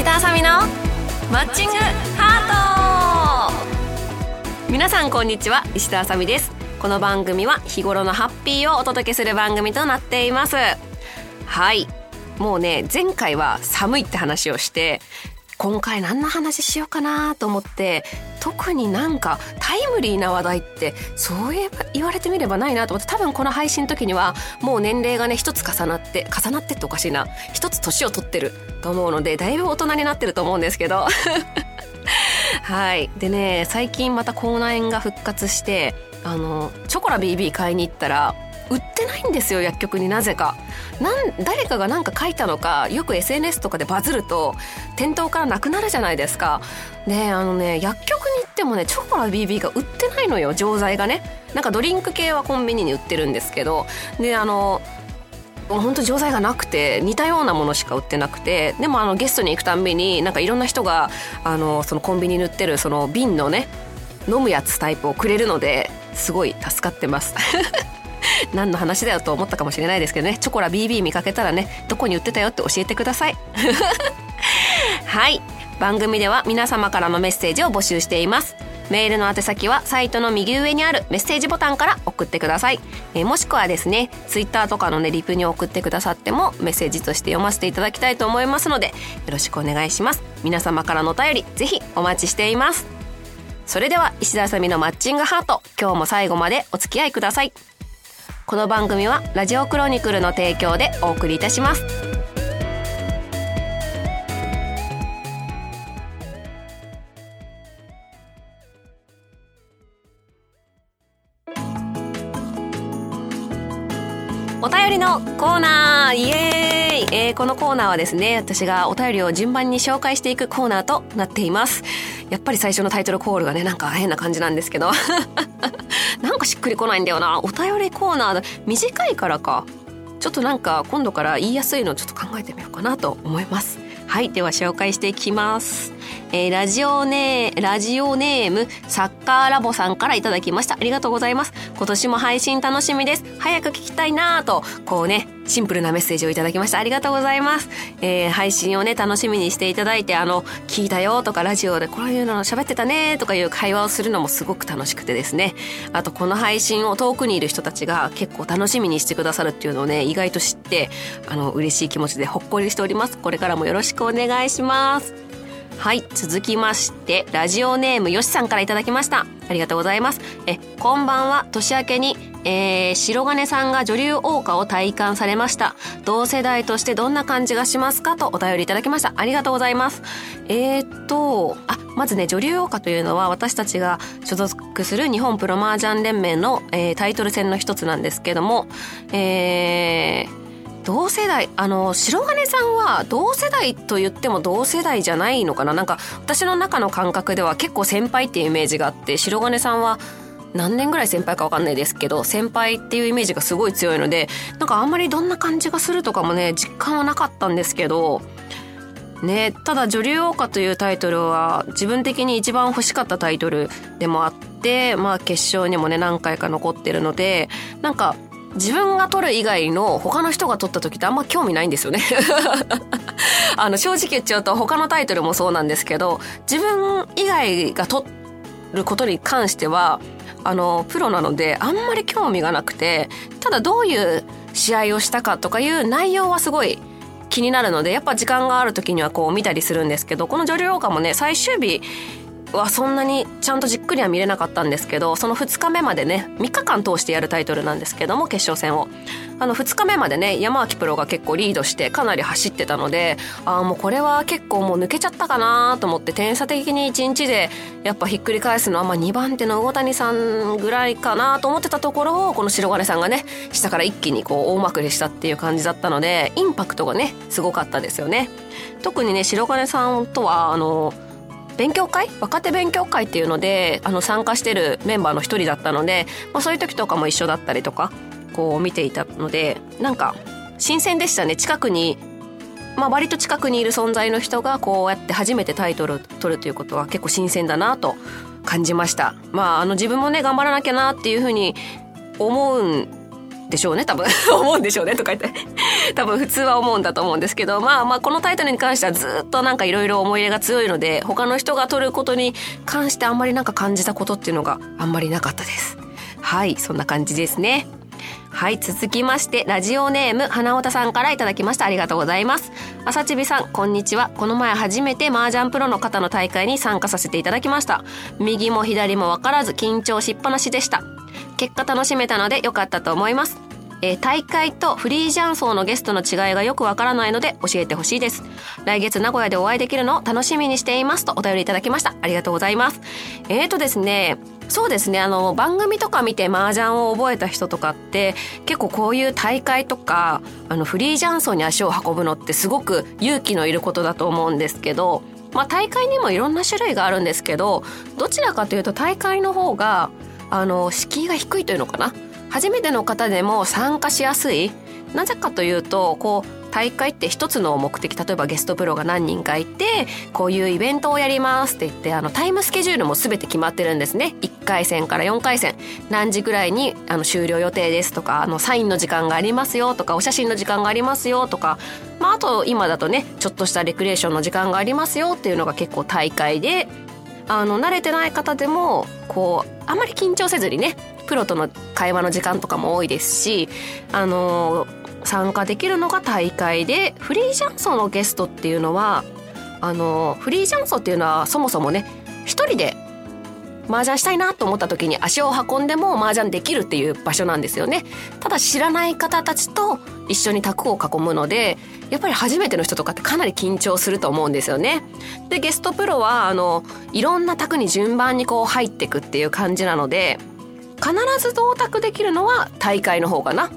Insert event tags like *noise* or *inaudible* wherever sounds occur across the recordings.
石田あさみのマッチングハート。皆さんこんにちは石田あさみです。この番組は日頃のハッピーをお届けする番組となっています。はい。もうね前回は寒いって話をして今回何の話しようかなと思って特になんかタイムリーな話題ってそういえば言われてみればないなと思って多分この配信の時にはもう年齢がね一つ重なって重なってっておかしいな。一つ年を取ってると思うのでだいぶ大人になってると思うんですけど。*laughs* はい。でね最近また口内炎が復活してあのチョコラ BB 買いに行ったら売ってないんですよ薬局になぜか。なん誰かが何か書いたのかよく SNS とかでバズると店頭からなくなるじゃないですか。であのね薬局に行ってもねチョコラ BB が売ってないのよ錠剤がね。なんかドリンク系はコンビニに売ってるんですけど。であの本当錠剤がなくて似たようなものしか売ってなくて。でもあのゲストに行くたんびになんかいろんな人があのそのコンビニに売ってるその瓶のね飲むやつタイプをくれるのですごい助かってます。*laughs* 何の話だよと思ったかもしれないですけどね。チョコラ BB 見かけたらねどこに売ってたよって教えてください。*laughs* はい。番組では皆様からのメッセージを募集しています。メールの宛先はサイトの右上にあるメッセージボタンから送ってください、えー、もしくはですねツイッターとかのねリプに送ってくださってもメッセージとして読ませていただきたいと思いますのでよろしくお願いします。皆様からのお便りぜひお待ちしています。それでは石田あさみのマッチングハート今日も最後までお付き合いください。この番組はラジオクロニクルの提供でお送りいたします。お便りのコーナーイエーイ、えー、このコーナーはですね私がお便りを順番に紹介していくコーナーとなっています。やっぱり最初のタイトルコールがねなんか変な感じなんですけど。*laughs* なんかしっくりこないんだよな。お便りコーナー短いからか。ちょっとなんか今度から言いやすいのちょっと考えてみようかなと思います。はいでは紹介していきます。えー、ラジオネー、ラジオネーム、サッカーラボさんからいただきました。ありがとうございます。今年も配信楽しみです。早く聞きたいなぁと、こうね、シンプルなメッセージをいただきました。ありがとうございます。えー、配信をね、楽しみにしていただいて、あの、聞いたよとか、ラジオでこういうの喋ってたねとかいう会話をするのもすごく楽しくてですね。あと、この配信を遠くにいる人たちが結構楽しみにしてくださるっていうのをね、意外と知って、あの、嬉しい気持ちでほっこりしております。これからもよろしくお願いします。はい続きましてラジオネームよしさんからいただきました。ありがとうございます。えこんばんは。年明けにえー、白金さんが女流王家を体感されました。同世代としてどんな感じがしますか？とお便りいただきました。ありがとうございます。えー、っとあまずね女流王家というのは私たちが所属する日本プロ麻雀連盟の、えー、タイトル戦の一つなんですけどもえー同世代あの白金さんは同世代と言っても同世代じゃないのかな？なんか私の中の感覚では結構先輩っていうイメージがあって白金さんは何年ぐらい先輩か分かんないですけど先輩っていうイメージがすごい強いのでなんかあんまりどんな感じがするとかもね実感はなかったんですけどねただ女流王家というタイトルは自分的に一番欲しかったタイトルでもあってまあ決勝にもね何回か残ってるのでなんか自分が取る以外の他の人が取った時ってあんま興味ないんですよね。*laughs* あの正直言っちゃうと他のタイトルもそうなんですけど自分以外が取ることに関してはあのプロなのであんまり興味がなくてただどういう試合をしたかとかいう内容はすごい気になるのでやっぱ時間がある時にはこう見たりするんですけどこの女流王家もね最終日はそんなにちゃんとじっくりは見れなかったんですけどその2日目までね3日間通してやるタイトルなんですけども決勝戦を。あの2日目までね山脇プロが結構リードしてかなり走ってたのでああもうこれは結構もう抜けちゃったかなと思って点差的に1日でやっぱひっくり返すのはまあ2番手の魚谷さんぐらいかなと思ってたところをこの白金さんがね下から一気にこう大まくりしたっていう感じだったのでインパクトがねすごかったですよね。特にね白金さんとはあの勉強会？若手勉強会っていうのであの参加してるメンバーの一人だったので、まあ、そういう時とかも一緒だったりとかこう見ていたのでなんか新鮮でしたね。近くにまあ割と近くにいる存在の人がこうやって初めてタイトルを取るということは結構新鮮だなと感じました。まああの自分もね頑張らなきゃなっていうふうに思うんでしょうね。多分 *laughs* 思うんでしょうね。とか言って。*laughs* 多分普通は思うんだと思うんですけどまあまあこのタイトルに関してはずっとなんかいろいろ思い入れが強いので他の人が取ることに関してあんまりなんか感じたことっていうのがあんまりなかったです。はいそんな感じですね。はい続きましてラジオネーム花尾田さんからいただきました。ありがとうございます。朝ちびさんこんにちは。この前初めて麻雀プロの方の大会に参加させていただきました。右も左も分からず緊張しっぱなしでした。結果楽しめたので良かったと思いますえー、大会とフリージャンソーのゲストの違いがよくわからないので教えてほしいです。来月名古屋でお会いできるのを楽しみにしていますとお便りいただきました。ありがとうございます。えーとですね、そうですねあの番組とか見て麻雀を覚えた人とかって結構こういう大会とかあのフリージャンソーに足を運ぶのってすごく勇気のいることだと思うんですけど、まあ、大会にもいろんな種類があるんですけどどちらかというと大会の方があの敷居が低いというのかな？初めての方でも参加しやすい。なぜかというとこう大会って一つの目的例えばゲストプロが何人かいてこういうイベントをやりますって言ってあのタイムスケジュールも全て決まってるんですね。1回戦から4回戦。何時ぐらいにあの終了予定ですとかあのサインの時間がありますよとかお写真の時間がありますよとか、まあ、あと今だとねちょっとしたレクリエーションの時間がありますよっていうのが結構大会であの慣れてない方でもこうあまり緊張せずにねプロとの会話の時間とかも多いですしあの参加できるのが大会でフリージャンソーのゲストっていうのはあのフリージャンソーっていうのはそもそもね一人で麻雀したいなと思った時に足を運んでも麻雀できるっていう場所なんですよね。ただ知らない方たちと一緒に卓を囲むのでやっぱり初めての人とかってかなり緊張すると思うんですよね。でゲストプロはあのいろんな卓に順番にこう入っていくっていう感じなので必ず同卓できるのは大会の方かな。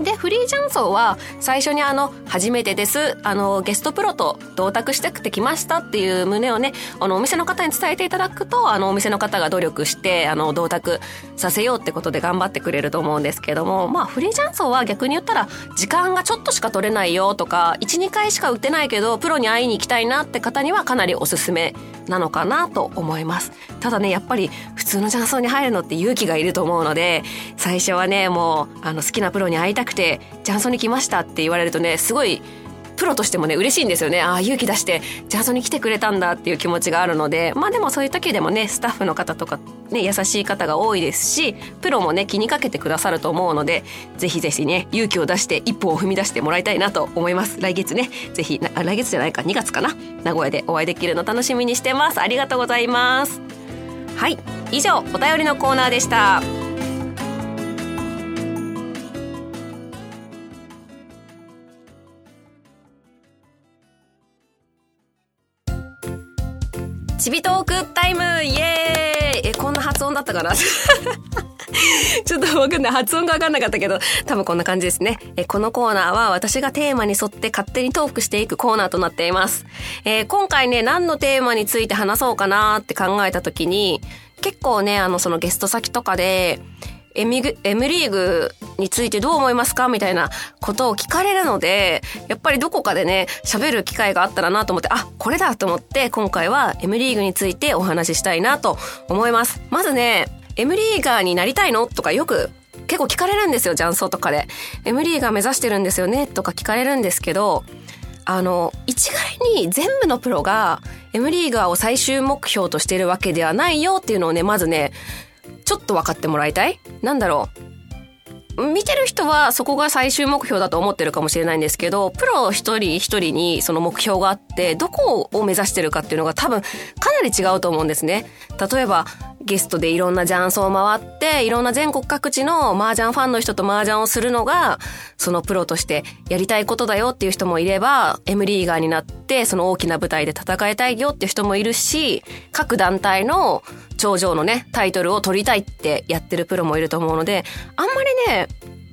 でフリージャンソーは最初にあの初めてです。あのゲストプロと同卓してきてきましたっていう旨をねあのお店の方に伝えていただくとあのお店の方が努力してあの同卓させようってことで頑張ってくれると思うんですけどもまあフリージャンソーは逆に言ったら時間がちょっとしか取れないよとか12回しか売ってないけどプロに会いに行きたいなって方にはかなりおすすめなのかなと思います。ただねやっぱり普通のジャンソーに入るのって勇気がいると思うので最初はねもうあの好きなプロに会いたくてジャンソーに来ましたって言われるとねすごいプロとしてもね嬉しいんですよね。ああ勇気出してジャンソーに来てくれたんだっていう気持ちがあるのでまあでもそういう時でもねスタッフの方とかね優しい方が多いですしプロもね気にかけてくださると思うのでぜひぜひね勇気を出して一歩を踏み出してもらいたいなと思います。来月ねぜひ来月じゃないか2月かな名古屋でお会いできるの楽しみにしてます。ありがとうございます。はい以上お便りのコーナーでした。ちびトークタイムイエーイえ、こんな発音だったかな？*laughs* ちょっとわかんない。発音がわかんなかったけど、多分こんな感じですね。えこのコーナーは私がテーマに沿って勝手にトークしていくコーナーとなっています。えー、今回ね、何のテーマについて話そうかなって考えた時に、結構ね、あの、そのゲスト先とかで、M リーグについてどう思いますか？みたいなことを聞かれるので、やっぱりどこかでね、喋る機会があったらなと思って、あ、これだと思って、今回は M リーグについてお話ししたいなと思います。まずね、M リーガーになりたいの？とかよく結構聞かれるんですよ、雀荘とかで。M リーガー目指してるんですよね？とか聞かれるんですけど、あの、一概に全部のプロが M リーガーを最終目標としてるわけではないよっていうのをね、まずね、ちょっと分かってもらいたい？なんだろう？見てる人はそこが最終目標だと思ってるかもしれないんですけど、プロ一人一人にその目標があって、どこを目指してるかっていうのが多分かなり違うと思うんですね。例えば、ゲストでいろんなジャンソを回って、いろんな全国各地の麻雀ファンの人と麻雀をするのが、そのプロとしてやりたいことだよっていう人もいれば、M リーガーになって、その大きな舞台で戦いたいよっていう人もいるし、各団体の頂上のね、タイトルを取りたいってやってるプロもいると思うので、あんまりね、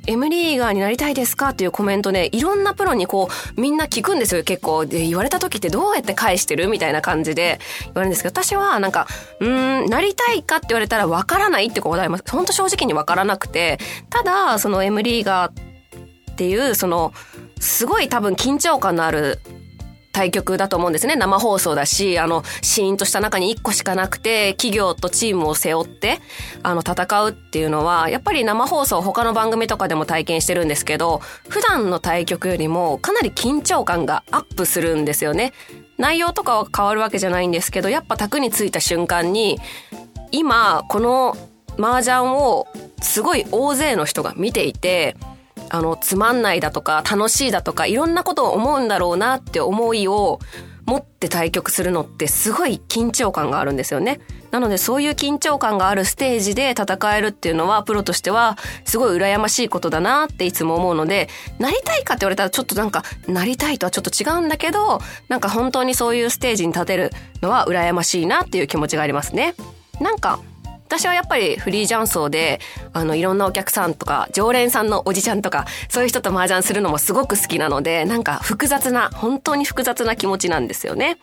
M リーガーになりたいですか？っていうコメントね、いろんなプロにこう、みんな聞くんですよ、結構。で、言われた時ってどうやって返してるみたいな感じで言われるんですけど、私はなんか、うん、なりたいかって言われたらわからないって答えます。本当正直にわからなくて、ただ、その M リーガーっていう、その、すごい多分緊張感のある対局だと思うんですね。生放送だし、あの、シーンとした中に1個しかなくて、企業とチームを背負って、あの、戦うっていうのは、やっぱり生放送他の番組とかでも体験してるんですけど、普段の対局よりもかなり緊張感がアップするんですよね。内容とかは変わるわけじゃないんですけど、やっぱ卓についた瞬間に、今、この麻雀をすごい大勢の人が見ていて、あの、つまんないだとか、楽しいだとか、いろんなことを思うんだろうなって思いを持って対局するのってすごい緊張感があるんですよね。なのでそういう緊張感があるステージで戦えるっていうのはプロとしてはすごい羨ましいことだなっていつも思うので、なりたいかって言われたらちょっとなんか、なりたいとはちょっと違うんだけど、なんか本当にそういうステージに立てるのは羨ましいなっていう気持ちがありますね。なんか、私はやっぱりフリージャン層で、あの、いろんなお客さんとか、常連さんのおじちゃんとか、そういう人と麻雀するのもすごく好きなので、なんか複雑な、本当に複雑な気持ちなんですよね。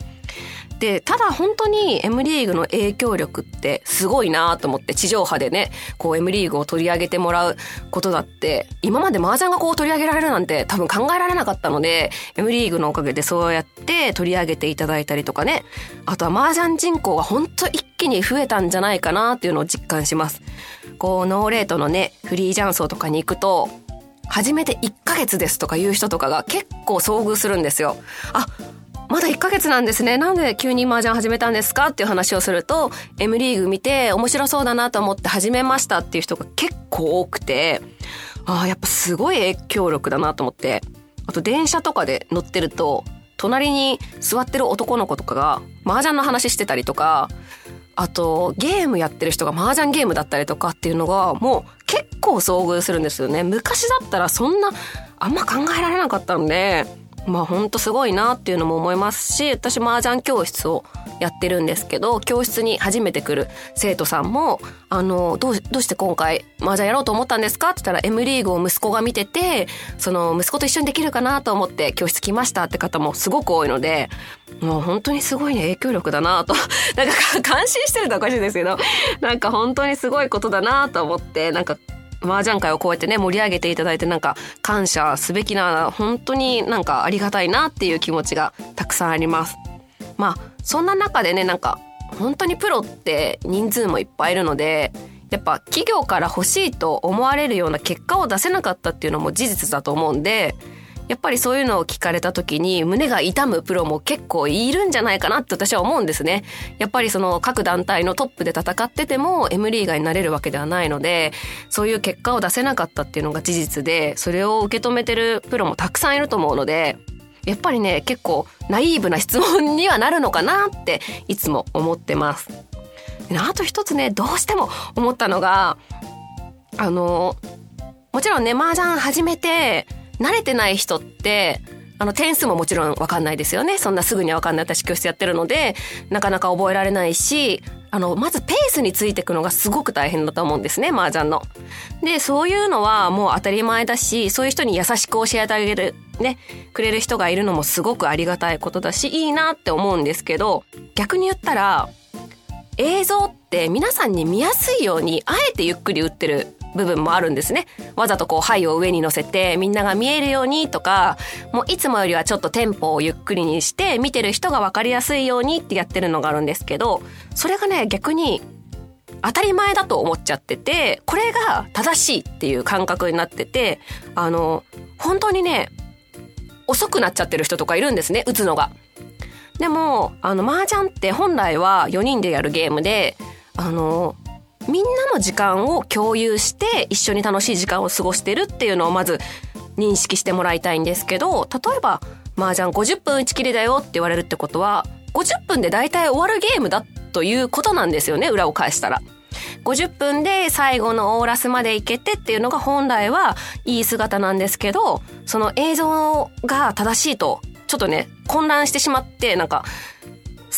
で、ただ本当に M リーグの影響力ってすごいなと思って地上波でね、こう M リーグを取り上げてもらうことだって、今まで麻雀がこう取り上げられるなんて多分考えられなかったので、M リーグのおかげでそうやって取り上げていただいたりとかね、あとは麻雀人口が本当一気に増えたんじゃないかなっていうのを実感します。こう、ノーレートのね、フリージャン層とかに行くと、初めて1ヶ月ですとか言う人とかが結構遭遇するんですよ。あ、まだ1ヶ月なんですね。なんで急に麻雀始めたんですかっていう話をすると、M リーグ見て面白そうだなと思って始めましたっていう人が結構多くて、ああ、やっぱすごい影響力だなと思って。あと電車とかで乗ってると、隣に座ってる男の子とかが麻雀の話してたりとか、あとゲームやってる人が麻雀ゲームだったりとかっていうのがもう結構遭遇するんですよね。昔だったらそんなあんま考えられなかったんで、まあほんとすごいなっていうのも思いますし、私麻雀教室をやってるんですけど、教室に初めて来る生徒さんも、あの、どう、どうして今回麻雀やろうと思ったんですかって言ったら M リーグを息子が見てて、その息子と一緒にできるかなと思って教室来ましたって方もすごく多いので、もう本当にすごいね、影響力だなと。*laughs* なんか感心してるとおかしいですけど、なんか本当にすごいことだなと思って、なんか麻雀界をこうやってね、盛り上げていただいてなんか感謝すべきな、本当になんかありがたいなっていう気持ちがたくさんあります。まあ、そんな中でね、なんか本当にプロって人数もいっぱいいるので、やっぱ企業から欲しいと思われるような結果を出せなかったっていうのも事実だと思うんで、やっぱりそういうのを聞かれた時に胸が痛むプロも結構いるんじゃないかなって私は思うんですね。やっぱりその各団体のトップで戦ってても M リーガーになれるわけではないので、そういう結果を出せなかったっていうのが事実で、それを受け止めてるプロもたくさんいると思うので、やっぱりね、結構ナイーブな質問にはなるのかなっていつも思ってます。あと一つね、どうしても思ったのが、あの、もちろんね、麻雀始めて、慣れてない人って、あの、点数ももちろんわかんないですよね。そんなすぐにはわかんない私教室やってるので、なかなか覚えられないし、あの、まずペースについていくのがすごく大変だと思うんですね、麻雀の。で、そういうのはもう当たり前だし、そういう人に優しく教えてあげる、ね、くれる人がいるのもすごくありがたいことだし、いいなって思うんですけど、逆に言ったら、映像って皆さんに見やすいように、あえてゆっくり打ってる部分もあるんですね。わざとこう、牌を上に乗せて、みんなが見えるようにとか、もういつもよりはちょっとテンポをゆっくりにして、見てる人がわかりやすいようにってやってるのがあるんですけど、それがね、逆に、当たり前だと思っちゃってて、これが正しいっていう感覚になってて、あの、本当にね、遅くなっちゃってる人とかいるんですね、打つのが。でも、あの、麻雀って本来は4人でやるゲームで、あの、みんなの時間を共有して一緒に楽しい時間を過ごしてるっていうのをまず認識してもらいたいんですけど、例えば、麻雀50分打ち切りだよって言われるってことは、50分で大体終わるゲームだということなんですよね、裏を返したら。50分で最後のオーラスまで行けてっていうのが本来はいい姿なんですけど、その映像が正しいと、ちょっとね、混乱してしまって、なんか、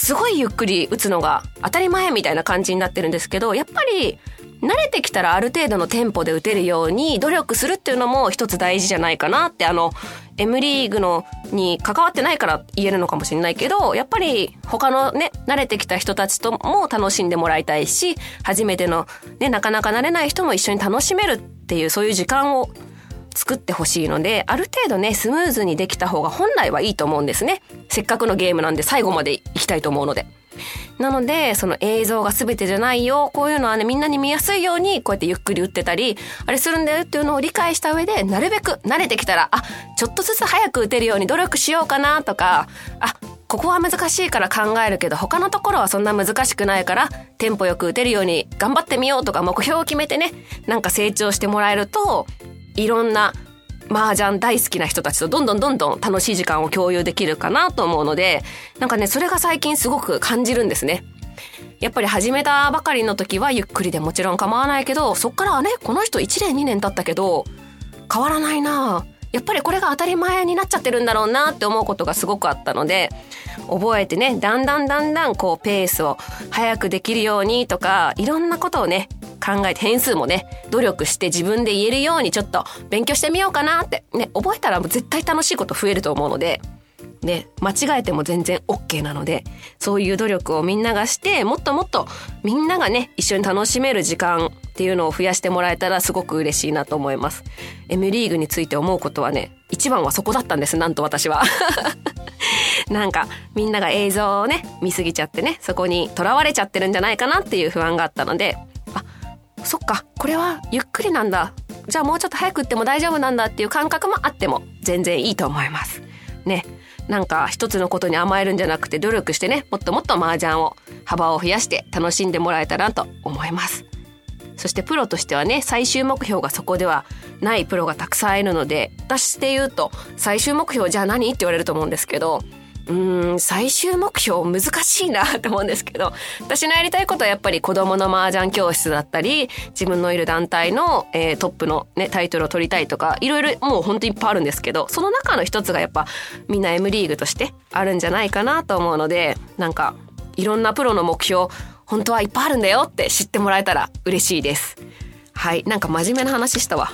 すごいゆっくり打つのが当たり前みたいな感じになってるんですけど、やっぱり慣れてきたらある程度のテンポで打てるように努力するっていうのも一つ大事じゃないかなってあの M リーグのに関わってないから言えるのかもしれないけどやっぱり他のね慣れてきた人たちとも楽しんでもらいたいし初めてのねなかなか慣れない人も一緒に楽しめるっていうそういう時間を作ってほしいので、ある程度ね、スムーズにできた方が本来はいいと思うんですね。せっかくのゲームなんで最後まで行きたいと思うので。なので、その映像が全てじゃないよ。こういうのはね、みんなに見やすいように、こうやってゆっくり打ってたり、あれするんだよっていうのを理解した上で、なるべく慣れてきたら、あ、ちょっとずつ早く打てるように努力しようかなとか、あ、ここは難しいから考えるけど、他のところはそんな難しくないから、テンポよく打てるように頑張ってみようとか、目標を決めてね、なんか成長してもらえると、いろんな麻雀大好きな人たちとどんどんどんどん楽しい時間を共有できるかなと思うので、なんかね、それが最近すごく感じるんですね。やっぱり始めたばかりの時はゆっくりでもちろん構わないけど、そっからはね、この人1年2年経ったけど、変わらないなやっぱりこれが当たり前になっちゃってるんだろうなって思うことがすごくあったので、覚えてね、だんだんだんだんこうペースを早くできるようにとか、いろんなことをね、考えて変数もね、努力して自分で言えるようにちょっと勉強してみようかなって、ね、覚えたらもう絶対楽しいこと増えると思うので、ね、間違えても全然 OK なので、そういう努力をみんながして、もっともっとみんながね、一緒に楽しめる時間っていうのを増やしてもらえたらすごく嬉しいなと思います。M リーグについて思うことはね、一番はそこだったんです、なんと私は。*laughs* なんかみんなが映像をね、見すぎちゃってね、そこにとらわれちゃってるんじゃないかなっていう不安があったので、そっかこれはゆっくりなんだじゃあもうちょっと早くっても大丈夫なんだっていう感覚もあっても全然いいと思います。ね。なんか一つのことに甘えるんじゃなくて努力してね、もっともっと麻雀を幅を増やして楽しんでもらえたらと思います。そしてプロとしてはね、最終目標がそこではないプロがたくさんいるので、私で言うと最終目標じゃあ何って言われると思うんですけど、うん、最終目標難しいなって思うんですけど、*laughs* 私のやりたいことはやっぱり子供の麻雀教室だったり、自分のいる団体の、えー、トップのね、タイトルを取りたいとか、いろいろもう本当にいっぱいあるんですけど、その中の一つがやっぱみんな M リーグとしてあるんじゃないかなと思うので、なんかいろんなプロの目標、本当はいっぱいあるんだよって知ってもらえたら嬉しいです。はい、なんか真面目な話したわ。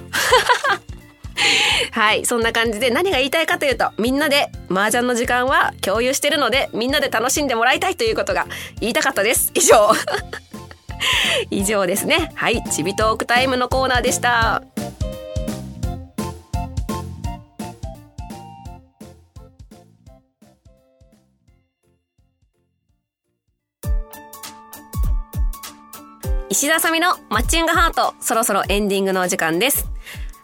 はい、そんな感じで何が言いたいかというと、みんなで麻雀の時間は共有してるので、みんなで楽しんでもらいたいということが言いたかったです。以上。*laughs* 以上ですね。はい、ちびトークタイムのコーナーでした。石田さみのマッチングハート、そろそろエンディングのお時間です。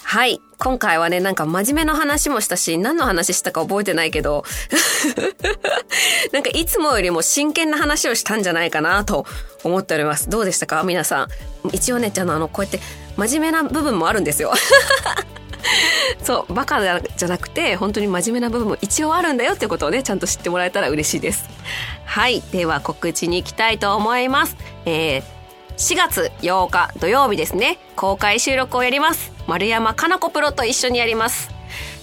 はい。今回はね、なんか真面目な話もしたし、何の話したか覚えてないけど、*laughs* なんかいつもよりも真剣な話をしたんじゃないかなと思っております。どうでしたか？皆さん。一応ね、じゃあの、こうやって真面目な部分もあるんですよ。*laughs* そう、バカじゃなくて、本当に真面目な部分も一応あるんだよってことをね、ちゃんと知ってもらえたら嬉しいです。はい。では告知に行きたいと思います。えー4月8日土曜日ですね、公開収録をやります。丸山かな子プロと一緒にやります。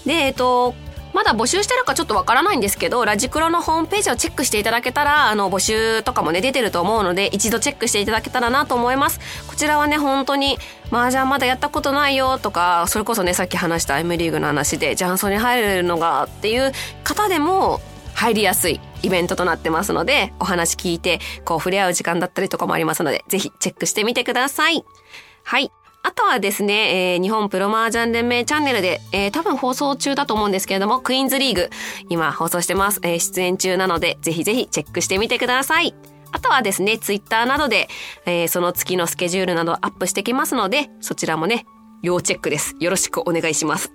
で、えっと、まだ募集してるかちょっとわからないんですけど、ラジクロのホームページをチェックしていただけたら、あの、募集とかもね、出てると思うので、一度チェックしていただけたらなと思います。こちらはね、本当に、麻雀まだやったことないよとか、それこそね、さっき話した M リーグの話で、ジャンソンに入るのがっていう方でも、入りやすいイベントとなってますので、お話聞いて、こう触れ合う時間だったりとかもありますので、ぜひチェックしてみてください。はい。あとはですね、えー、日本プロマージャン連盟チャンネルで、えー、多分放送中だと思うんですけれども、クイーンズリーグ、今放送してます。えー、出演中なので、ぜひぜひチェックしてみてください。あとはですね、ツイッターなどで、えー、その月のスケジュールなどアップしてきますので、そちらもね、要チェックです。よろしくお願いします。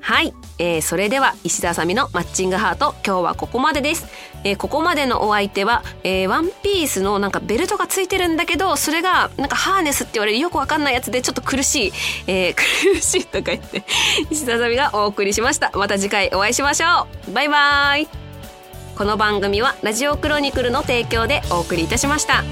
はい、えー、それでは石田あさみのマッチングハート今日はここまでです、えー、ここまでのお相手は、えー、ワンピースのなんかベルトがついてるんだけどそれがなんかハーネスって言われるよくわかんないやつでちょっと苦しい、えー、苦しいとか言って石田あさみがお送りしました。また次回お会いしましょう。バイバイ。この番組はラジオクロニクルの提供でお送りいたしました。